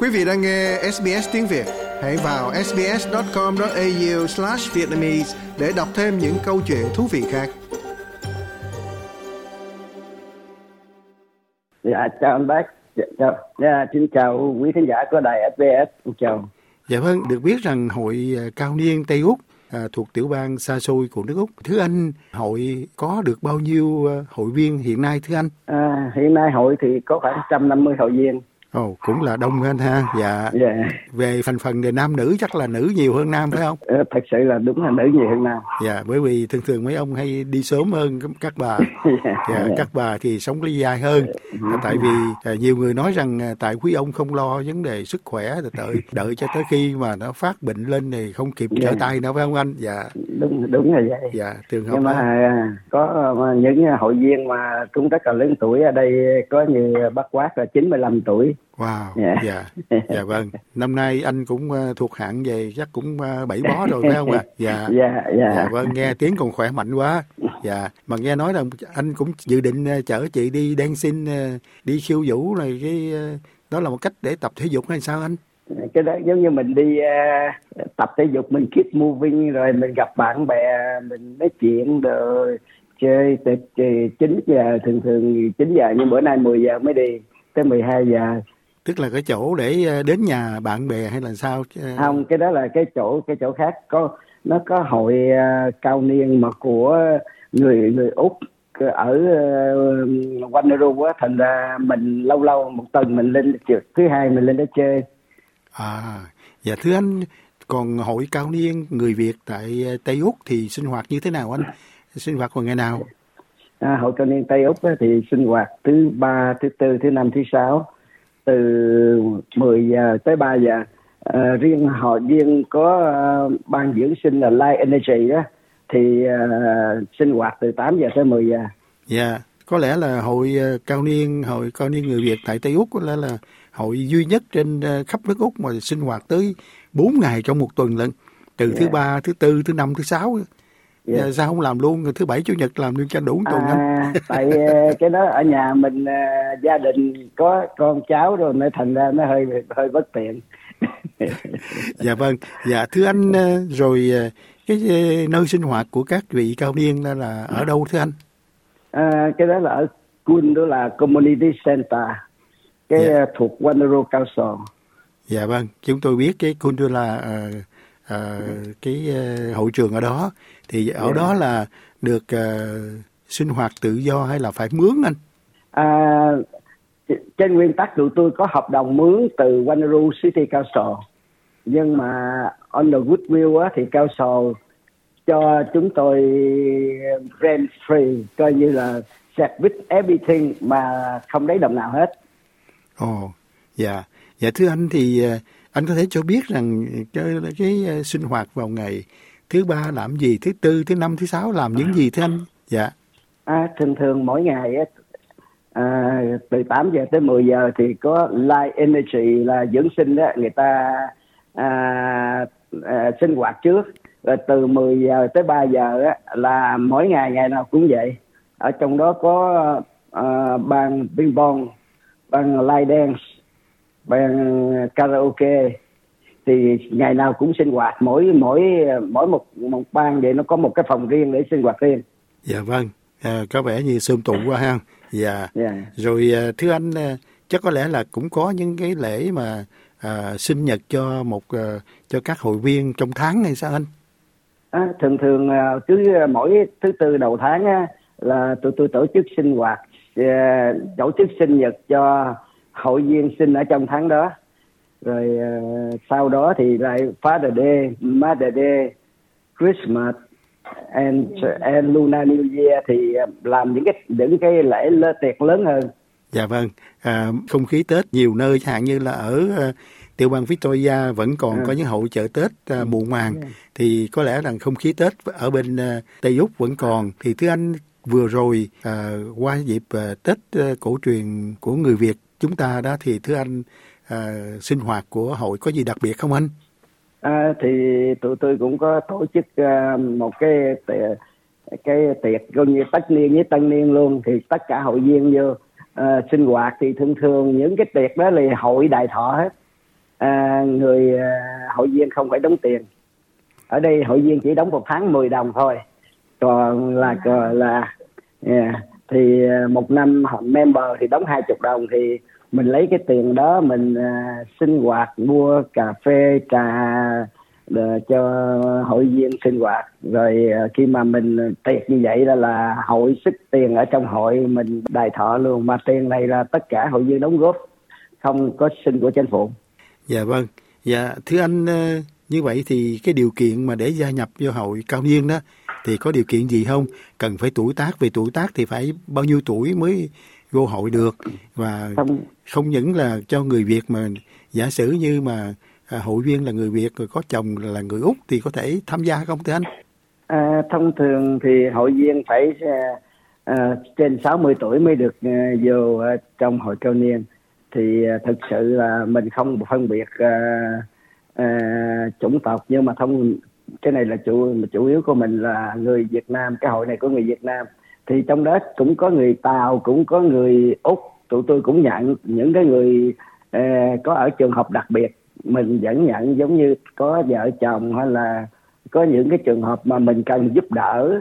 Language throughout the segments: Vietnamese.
Quý vị đang nghe SBS tiếng Việt, hãy vào sbs.com.au/vietnamese để đọc thêm những câu chuyện thú vị khác. Dạ chào anh bác. Dạ, chào. Dạ, xin chào quý khán giả của đài SBS. Chào. Dạ vâng, được biết rằng hội à, cao niên Tây Úc à, thuộc tiểu bang xa xôi của nước Úc. Thưa anh, hội có được bao nhiêu à, hội viên hiện nay thưa anh? À, hiện nay hội thì có khoảng 150 hội viên. Ồ, cũng là đông hơn ha. Dạ. Dạ. Về thành phần về nam nữ chắc là nữ nhiều hơn nam phải không? Ờ, Thật sự là đúng là nữ nhiều hơn nam. Dạ, bởi vì thường thường mấy ông hay đi sớm hơn các bà. Dạ. Dạ, các bà thì sống lý dài hơn. Tại vì à, nhiều người nói rằng à, tại quý ông không lo vấn đề sức khỏe thì đợi đợi cho tới khi mà nó phát bệnh lên thì không kịp trở Dạ. tay nữa phải không anh? Dạ, Đúng đúng là vậy. dạ, trường hợp Nhưng mà đó. à, có những hội viên mà cũng rất là lớn tuổi ở đây có như bác Quát là 95 tuổi. Wow, Dạ. dạ, dạ vâng. Năm nay anh cũng à, thuộc hạng về chắc cũng à, bảy bó rồi phải không ạ? Dạ. Dạ Dạ dạ. vâng, nghe tiếng còn khỏe mạnh quá. Dạ, mà nghe nói rằng anh cũng dự định ờ, chở chị đi dancing, ờ, đi khiêu vũ này cái ờ, đó là một cách để tập thể dục hay sao anh? cái đó giống như mình đi à, tập thể dục mình keep moving rồi mình gặp bạn bè mình nói chuyện rồi chơi từ từ 9 giờ thường thường 9 giờ nhưng bữa nay 10 giờ mới đi tới 12 giờ Tức là cái chỗ để ờ, đến nhà bạn bè hay là sao? Ờ, không cái đó là cái chỗ cái chỗ khác có nó có hội à, cao niên mà của người người úc ở uh, Wanneroo á thành ra mình lâu lâu một tuần mình lên chiều thứ hai mình lên đó chơi À, dạ thưa anh, còn hội cao niên người Việt tại Tây Úc thì sinh hoạt như thế nào anh? Sinh hoạt vào ngày nào? À, hội cao niên Tây Úc thì sinh hoạt thứ ba, thứ tư, thứ năm, thứ sáu từ 10 giờ tới 3 giờ. À, riêng hội viên có à, ban dưỡng sinh là Light Energy á thì à, sinh hoạt từ 8 giờ tới 10 giờ. Dạ, có lẽ là hội cao niên, hội cao niên người Việt tại Tây Úc có lẽ là hội duy nhất trên khắp nước Úc mà sinh hoạt tới 4 ngày trong một tuần lận. Từ thứ Dạ. ba, thứ tư, thứ năm, thứ sáu. Dạ. Dạ, sao không làm luôn thứ bảy chủ nhật làm luôn cho đủ tuần anh? À, tại à, cái đó ở nhà mình à, gia đình có con cháu rồi nên thành ra nó hơi hơi bất tiện. Dạ vâng. Dạ thưa anh ờ, rồi ờ, cái ờ, nơi sinh hoạt của các vị cao niên đó là ở đâu thưa anh? À, cái đó là ở Kun đó là Community Center cái Dạ. à, thuộc Wanneroo Council. Dạ vâng, chúng tôi biết cái Kundula ờ, ờ, cái ờ, hội trường ở đó thì ở Dạ. đó là được ờ, sinh hoạt tự do hay là phải mướn anh? À, trên nguyên tắc tụi tôi có hợp đồng mướn từ Wanneroo City Council nhưng mà on the goodwill á, thì council cho chúng tôi rent free coi như là set with everything mà không lấy đồng nào hết Ồ, dạ. Dạ thưa anh thì ờ, anh có thể cho biết rằng cái, cái ờ, sinh hoạt vào ngày thứ ba làm gì, thứ tư, thứ năm, thứ sáu làm những gì thưa anh? Dạ. À, thường thường mỗi ngày à, từ 8 giờ tới 10 giờ thì có Light Energy là dưỡng sinh đó người ta à, à, sinh hoạt trước rồi từ 10 giờ tới 3 giờ á, là mỗi ngày ngày nào cũng vậy ở trong đó có à, ban ping pong ban light dance ban karaoke thì ngày nào cũng sinh hoạt mỗi mỗi mỗi một một ban vậy nó có một cái phòng riêng để sinh hoạt riêng Dạ vâng. Ờ, có vẻ như sơm tụ quá ha. Dạ. yeah. Rồi ờ, thưa anh ờ, chắc có lẽ là cũng có những cái lễ mà ờ, sinh nhật cho một ờ, cho các hội viên trong tháng hay sao anh? À, thường thường à, cứ à, mỗi thứ tư đầu tháng á, là tụi tôi tổ chức sinh hoạt à, tổ chức sinh nhật cho hội viên sinh ở trong tháng đó. Rồi à, sau đó thì lại Father Day, Mother Day, Christmas and, and Lunar New Year thì à, làm những cái những cái lễ lễ tiệc lớn hơn. Dạ vâng, à, không khí Tết nhiều nơi chẳng hạn như là ở ờ, tiểu bang Victoria vẫn còn Ừ. có những hội chợ Tết à, muộn màng. Thì có lẽ rằng không khí Tết ở bên à, Tây Úc vẫn còn. Thì thưa anh vừa rồi à, qua dịp à, Tết à, cổ truyền của người Việt chúng ta đó thì thưa anh à, sinh hoạt của hội có gì đặc biệt không anh? À, thì tụi tôi cũng có tổ chức à, một cái tiệc, cái tiệc coi như tất niên với tân niên luôn. Thì tất cả hội viên vô à, sinh hoạt thì thường thường những cái tiệc đó là hội đại thọ hết. À, người à, hội viên không phải đóng tiền. Ở đây hội viên chỉ đóng một tháng 10 đồng thôi. Còn là còn là yeah, thì ờ, một năm member thì đóng hai chục đồng thì mình lấy cái tiền đó mình uh, sinh hoạt mua cà phê trà ờ, cho hội viên sinh hoạt. Rồi khi mà mình tiệc như vậy đó là hội sức tiền ở trong hội mình đài thọ luôn. Mà tiền này là tất cả hội viên đóng góp không có sinh của chính phủ. Dạ vâng. Dạ thưa anh như vậy thì cái điều kiện mà để gia nhập vô hội cao niên đó thì có điều kiện gì không? Cần phải tuổi tác về tuổi tác thì phải bao nhiêu tuổi mới vô hội được? Và không, không những là cho người Việt mà giả sử như mà à, hội viên là người Việt rồi có chồng là người Úc thì có thể tham gia không thưa anh? À, thông thường thì hội viên phải à, à trên 60 tuổi mới được à, vô à, trong hội cao niên. Thì à, thực sự là mình không phân biệt à, à, chủng tộc nhưng mà thông cái này là chủ chủ yếu của mình là người Việt Nam cái hội này của người Việt Nam. Thì trong đó cũng có người tàu cũng có người úc tụi tôi cũng nhận những cái người eh, có ở trường hợp đặc biệt. Mình vẫn nhận giống như có vợ chồng hay là có những cái trường hợp mà mình cần giúp đỡ.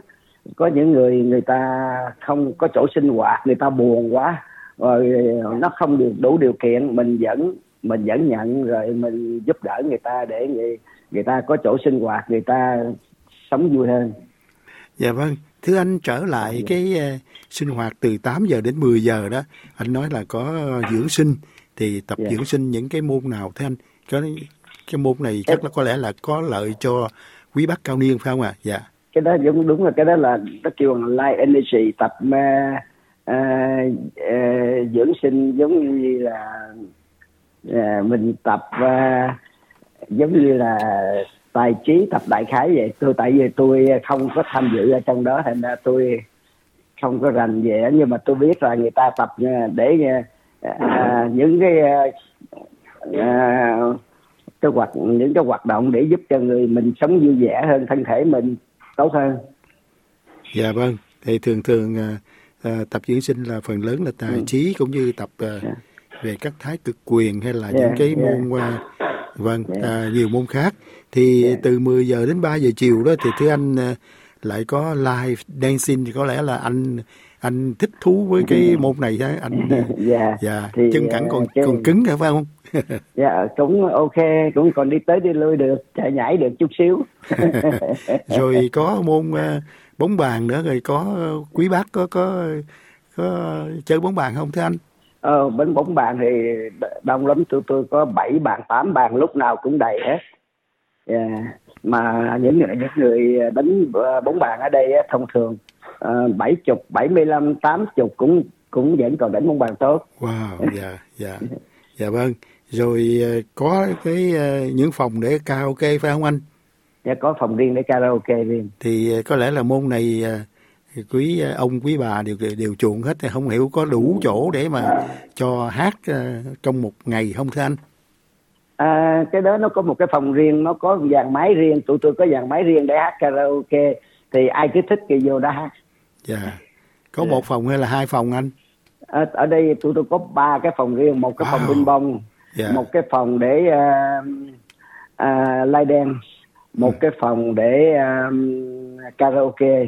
Có những người người ta không có chỗ sinh hoạt người ta buồn quá rồi nó không được đủ điều kiện. Mình vẫn mình vẫn nhận rồi mình giúp đỡ người ta để người, người ta có chỗ sinh hoạt người ta sống vui hơn dạ vâng thưa anh trở lại cái uh, sinh hoạt từ 8 giờ đến 10 giờ đó anh nói là có dưỡng sinh thì tập. Dạ. dưỡng sinh những cái môn nào thế anh cái cái môn này chắc là có lẽ là có lợi cho quý bác cao niên phải không ạ à? dạ cái đó đúng đúng là cái đó là nó kêu là light energy tập uh, uh, uh, dưỡng sinh giống như là uh, mình tập uh, giống như là tài trí tập đại khái vậy tôi tại vì tôi không có tham dự ở trong đó thành ra tôi không có rành về nhưng mà tôi biết là người ta tập để à, những cái à, cái hoạt những cái hoạt động để giúp cho người mình sống vui vẻ hơn thân thể mình tốt hơn dạ vâng thì thường thường à, à, tập dưỡng sinh là phần lớn là tài ừ. trí cũng như tập à, yeah. Dạ. về các thái cực quyền hay là yeah, những cái yeah. Dạ. môn à, vâng. Dạ. à, nhiều môn khác. Thì yeah. từ 10 giờ đến 3 giờ chiều đó thì thưa anh à, lại có live dancing. Thì có lẽ là anh anh thích thú với cái môn này đó anh dạ. dạ thì, chân cẳng còn cái... còn cứng phải không? Dạ cũng ok cũng còn đi tới đi lui được chạy nhảy được chút xíu. Rồi có môn uh, bóng bàn nữa rồi có quý bác có có có chơi bóng bàn không thưa anh ờ bên bóng bàn thì đông lắm tụi tôi có bảy bàn tám bàn lúc nào cũng đầy hết yeah. Dạ. mà những người những người đánh bóng bàn ở đây thông thường Ờ, bảy chục bảy mươi lăm tám chục cũng cũng vẫn còn đánh bóng bàn tốt wow dạ dạ dạ vâng rồi ờ, có cái ờ, những phòng để karaoke phải không anh dạ có phòng riêng để karaoke riêng thì có lẽ là môn này quý ông quý bà đều đều chuộng hết thì không hiểu có đủ chỗ để mà cho hát trong một ngày không thưa anh à, cái đó nó có một cái phòng riêng nó có dàn máy riêng tụi tôi có dàn máy riêng để hát karaoke thì ai cứ thích thì vô đó hát dạ có yeah. một phòng hay là hai phòng anh ở, ở đây tụi tôi có ba cái phòng riêng một cái wow. phòng binh bông yeah. một cái phòng để uh, uh, light dance một ừ. cái phòng để um, karaoke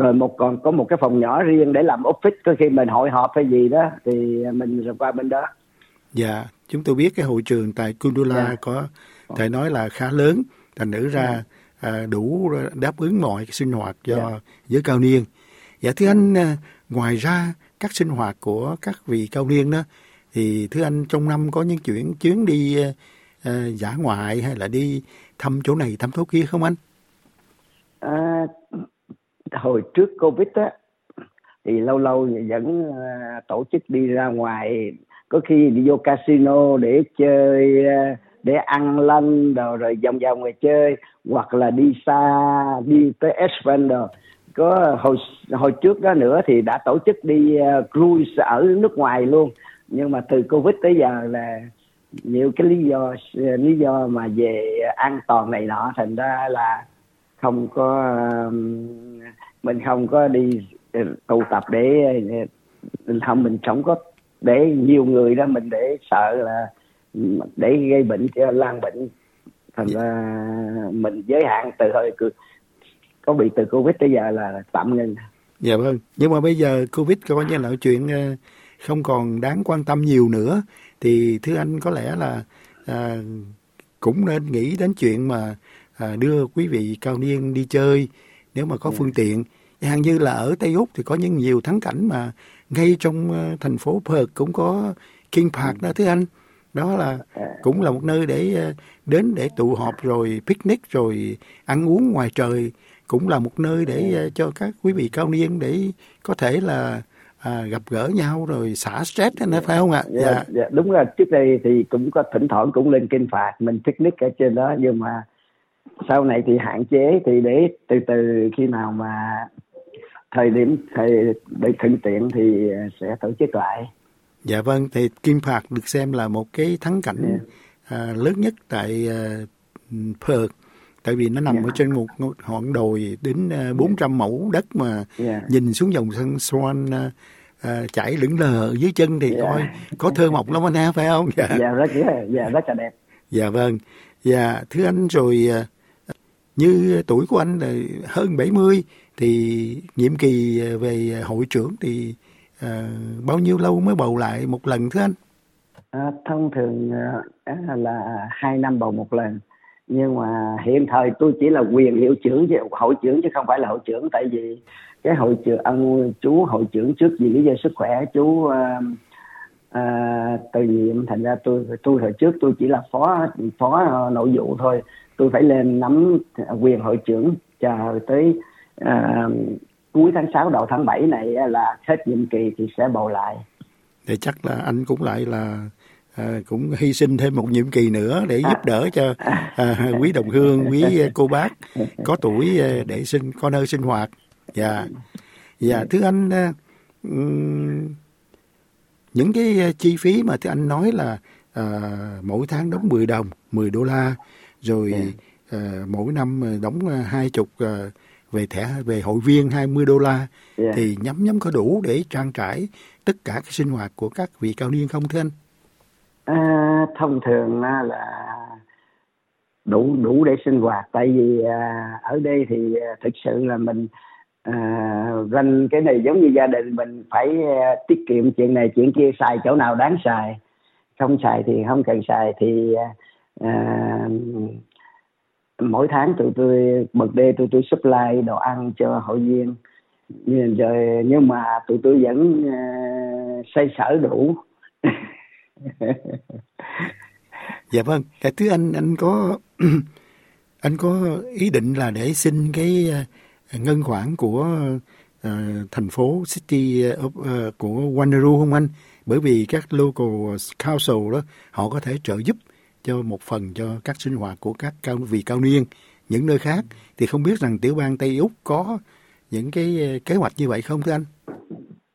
rồi một còn có một cái phòng nhỏ riêng để làm office có khi mình hội họp hay gì đó thì mình rồi qua bên đó dạ chúng tôi biết cái hội trường tại Kundula. Dạ. có thể nói là khá lớn thành nữ ra. Dạ. à, đủ đáp ứng mọi cái sinh hoạt cho. Dạ. giới cao niên Dạ thưa anh, à, ngoài ra các sinh hoạt của các vị cao niên đó, thì thưa anh trong năm có những chuyến chuyến đi uh, giả ngoại hay là đi thăm chỗ này thăm chỗ kia không anh? À, hồi trước Covid á, thì lâu lâu vẫn ờ, tổ chức đi ra ngoài, có khi đi vô casino để chơi, ờ, để ăn lanh rồi, rồi vòng vòng ngoài chơi, hoặc là đi xa, đi tới Espanol có hồi hồi trước đó nữa thì đã tổ chức đi ờ, cruise ở nước ngoài luôn. Nhưng mà từ covid tới giờ là nhiều cái lý do lý do mà về an toàn này nọ thành ra là không có um, mình không có đi ờ, tụ tập để mình không mình không có để nhiều người đó mình để sợ là để gây bệnh cho lan bệnh. Thành ra mình giới hạn từ hồi có bị từ covid tới giờ là tạm ngưng dạ vâng. Nhưng mà bây giờ covid coi như là chuyện ờ, không còn đáng quan tâm nhiều nữa. Thì thưa anh có lẽ là à, cũng nên nghĩ đến chuyện mà à, đưa quý vị cao niên đi chơi nếu mà có. Dạ. phương tiện hàng như là ở Tây Úc thì có những nhiều thắng cảnh mà ngay trong uh, thành phố Perth cũng có King Park đó thưa anh đó là dạ. cũng là một nơi để uh, đến để tụ họp rồi picnic rồi ăn uống ngoài trời cũng là một nơi để uh, cho các quý vị cao niên để có thể là à, gặp gỡ nhau rồi xả stress nữa phải không ạ? Dạ, dạ. dạ đúng rồi trước đây thì cũng có thỉnh thoảng cũng lên kinh phạt mình picnic ở trên đó nhưng mà sau này thì hạn chế thì để từ từ khi nào mà thời điểm thời để thuận tiện thì sẽ tổ chức lại. Dạ vâng, thì Kim Park được xem là một cái thắng cảnh yeah. Dạ. à, lớn nhất tại uh, Perth tại vì nó nằm yeah. Dạ. ở trên một ngọn đồi đến uh, 400 yeah. mẫu đất mà yeah. nhìn xuống dòng sông Swan uh, uh, chảy lững lờ dưới chân thì yeah. coi có thơ mộng lắm anh ha phải không? Dạ, dạ rất dạ rất là đẹp. Dạ vâng. Dạ thưa anh rồi uh, như tuổi của anh là hơn 70 thì nhiệm kỳ à, về hội trưởng thì uh, bao nhiêu lâu mới bầu lại một lần thưa anh? À, thông thường à, là hai năm bầu một lần nhưng mà hiện thời tôi chỉ là quyền hiệu trưởng chứ hội trưởng chứ không phải là hội trưởng tại vì cái hội trưởng ông chú hội trưởng trước vì lý do sức khỏe chú uh, từ nhiệm thành ra tôi tôi hồi trước tôi chỉ là phó phó nội vụ thôi tôi phải lên nắm quyền hội trưởng chờ tới uh, cuối tháng 6 đầu tháng 7 này là hết nhiệm kỳ thì sẽ bầu lại. Thì chắc là anh cũng lại là à, cũng hy sinh thêm một nhiệm kỳ nữa để giúp đỡ cho à, quý đồng hương, quý cô bác có tuổi để sinh có nơi sinh hoạt. Dạ. Dạ thưa anh những cái chi phí mà thưa anh nói là à, mỗi tháng đóng 10 đồng, 10 đô la rồi yeah. Dạ. uh, mỗi năm đóng hai chục uh, về thẻ về hội viên 20 đô la yeah. Dạ. thì nhắm nhắm có đủ để trang trải tất cả cái sinh hoạt của các vị cao niên không thưa anh? À, thông thường là đủ đủ để sinh hoạt tại vì à, ở đây thì à, thực sự là mình à, ranh cái này giống như gia đình mình phải uh, tiết kiệm chuyện này chuyện kia xài chỗ nào đáng xài. Không xài thì không cần xài thì à, mỗi tháng tụi tôi bật đê tụi tôi supply đồ ăn cho hội viên. Nhưng rồi nhưng mà tụi tôi vẫn uh, xây sở đủ. Dạ vâng. Dạ, cái thứ anh anh có anh có ý định là để xin cái ngân khoản của uh, thành phố city of, uh, của Wanneroo không anh? Bởi vì các local council đó họ có thể trợ giúp cho một phần cho các sinh hoạt của các cao vị cao niên những nơi khác. Thì không biết rằng tiểu bang Tây Úc có những cái kế hoạch như vậy không thưa anh?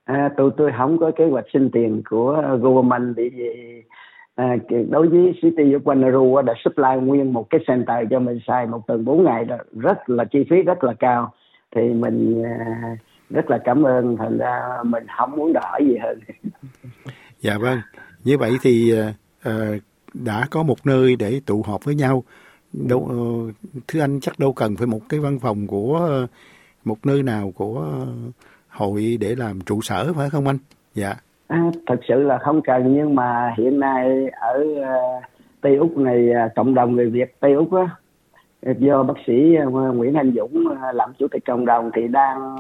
À, tụi tôi không có kế hoạch xin tiền của government để vì à, đối với City of Wanneroo đã supply nguyên một cái center cho mình xài một tuần bốn ngày đó. Rất là chi phí rất là cao thì mình à, rất là cảm ơn thành ra mình không muốn đòi gì hơn dạ vâng như vậy thì uh, đã có một nơi để tụ họp với nhau đâu uh, thưa anh chắc đâu cần phải một cái văn phòng của uh, một nơi nào của hội để làm trụ sở phải không anh? Dạ. À, thật sự là không cần nhưng mà hiện nay ở uh, Tây Úc này cộng đồng người Việt Tây Úc á do bác sĩ uh, Nguyễn Anh Dũng uh, làm chủ tịch cộng đồng thì đang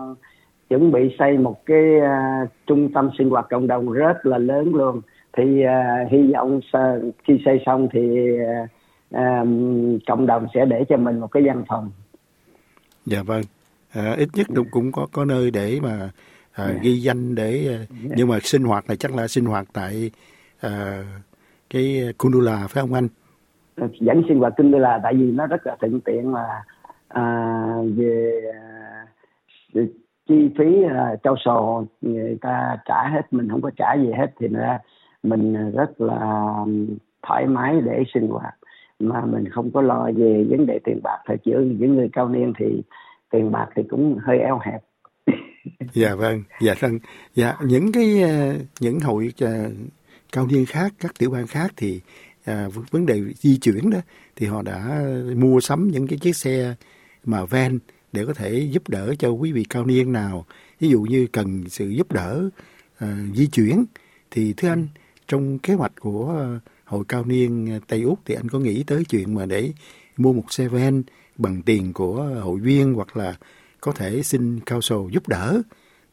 chuẩn bị xây một cái uh, trung tâm sinh hoạt cộng đồng rất là lớn luôn thì uh, hy vọng uh, khi xây xong thì uh, cộng đồng sẽ để cho mình một cái văn phòng. Dạ vâng à, ít nhất cũng cũng có có nơi để mà à, ghi danh để à, nhưng mà sinh hoạt này chắc là sinh hoạt tại à, cái Kundula phải không anh? Dẫn sinh hoạt kinh là tại vì nó rất là thuận tiện là à, về à, chi phí à, trao sổ người ta trả hết mình không có trả gì hết thì ra mình rất là thoải mái để sinh hoạt. Mà mình không có lo về vấn đề tiền bạc thời chữa những người cao niên thì tiền bạc thì cũng hơi eo hẹp. Dạ vâng dạ vâng. Dạ những cái à, những hội à, cao niên khác các tiểu bang khác thì à, vấn đề di chuyển đó thì họ đã mua sắm những cái chiếc xe mà van để có thể giúp đỡ cho quý vị cao niên nào. Ví dụ như cần sự giúp đỡ à, di chuyển thì thưa anh trong kế hoạch của à, hội cao niên Tây Úc thì anh có nghĩ tới chuyện mà để mua một xe van bằng tiền của hội viên hoặc là có thể xin cao sầu giúp đỡ?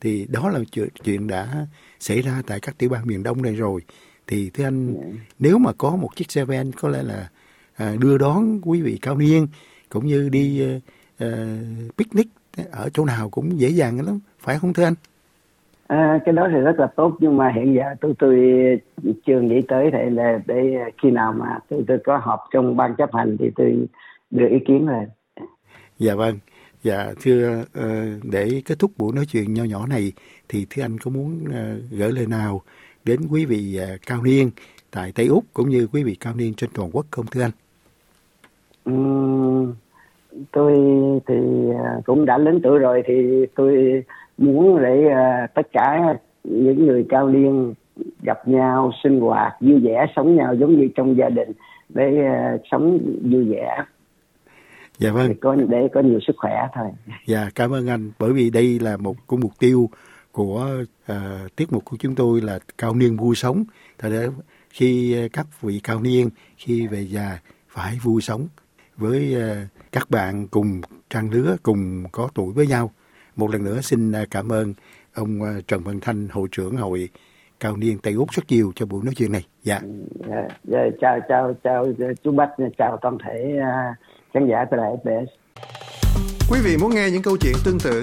Thì đó là chuyện đã xảy ra tại các tiểu bang miền Đông này rồi thì thưa anh yeah. Dạ. nếu mà có một chiếc xe van có lẽ là à, đưa đón quý vị cao niên cũng như đi uh, picnic ở chỗ nào cũng dễ dàng lắm phải không thưa anh À, cái đó thì rất là tốt nhưng mà hiện giờ tôi tôi chưa nghĩ tới thế là để khi nào mà tôi tôi có họp trong ban chấp hành thì tôi đưa ý kiến rồi. Dạ vâng. Dạ thưa uh, để kết thúc buổi nói chuyện nho nhỏ này thì thưa anh có muốn gửi lời nào đến quý vị uh, cao niên tại Tây Úc cũng như quý vị cao niên trên toàn quốc không thưa anh? Um, tôi thì cũng đã lớn tuổi rồi thì tôi muốn để uh, tất cả những người cao niên gặp nhau sinh hoạt vui vẻ sống nhau giống như trong gia đình để sống vui vẻ. Dạ vâng. Để có để có nhiều sức khỏe thôi. Dạ cảm ơn anh. Bởi vì đây là một cái mục tiêu của uh, tiết mục của chúng tôi là cao niên vui sống thật ra khi các vị cao niên khi về già phải vui sống với uh, các bạn cùng trang lứa cùng có tuổi với nhau một lần nữa xin cảm ơn ông Trần Văn Thanh, hội trưởng hội cao niên Tây Úc rất nhiều cho buổi nói chuyện này. Dạ. dạ, dạ chào chào chào chú Bách, chào toàn thể uh, khán giả của đài SBS. Quý vị muốn nghe những câu chuyện tương tự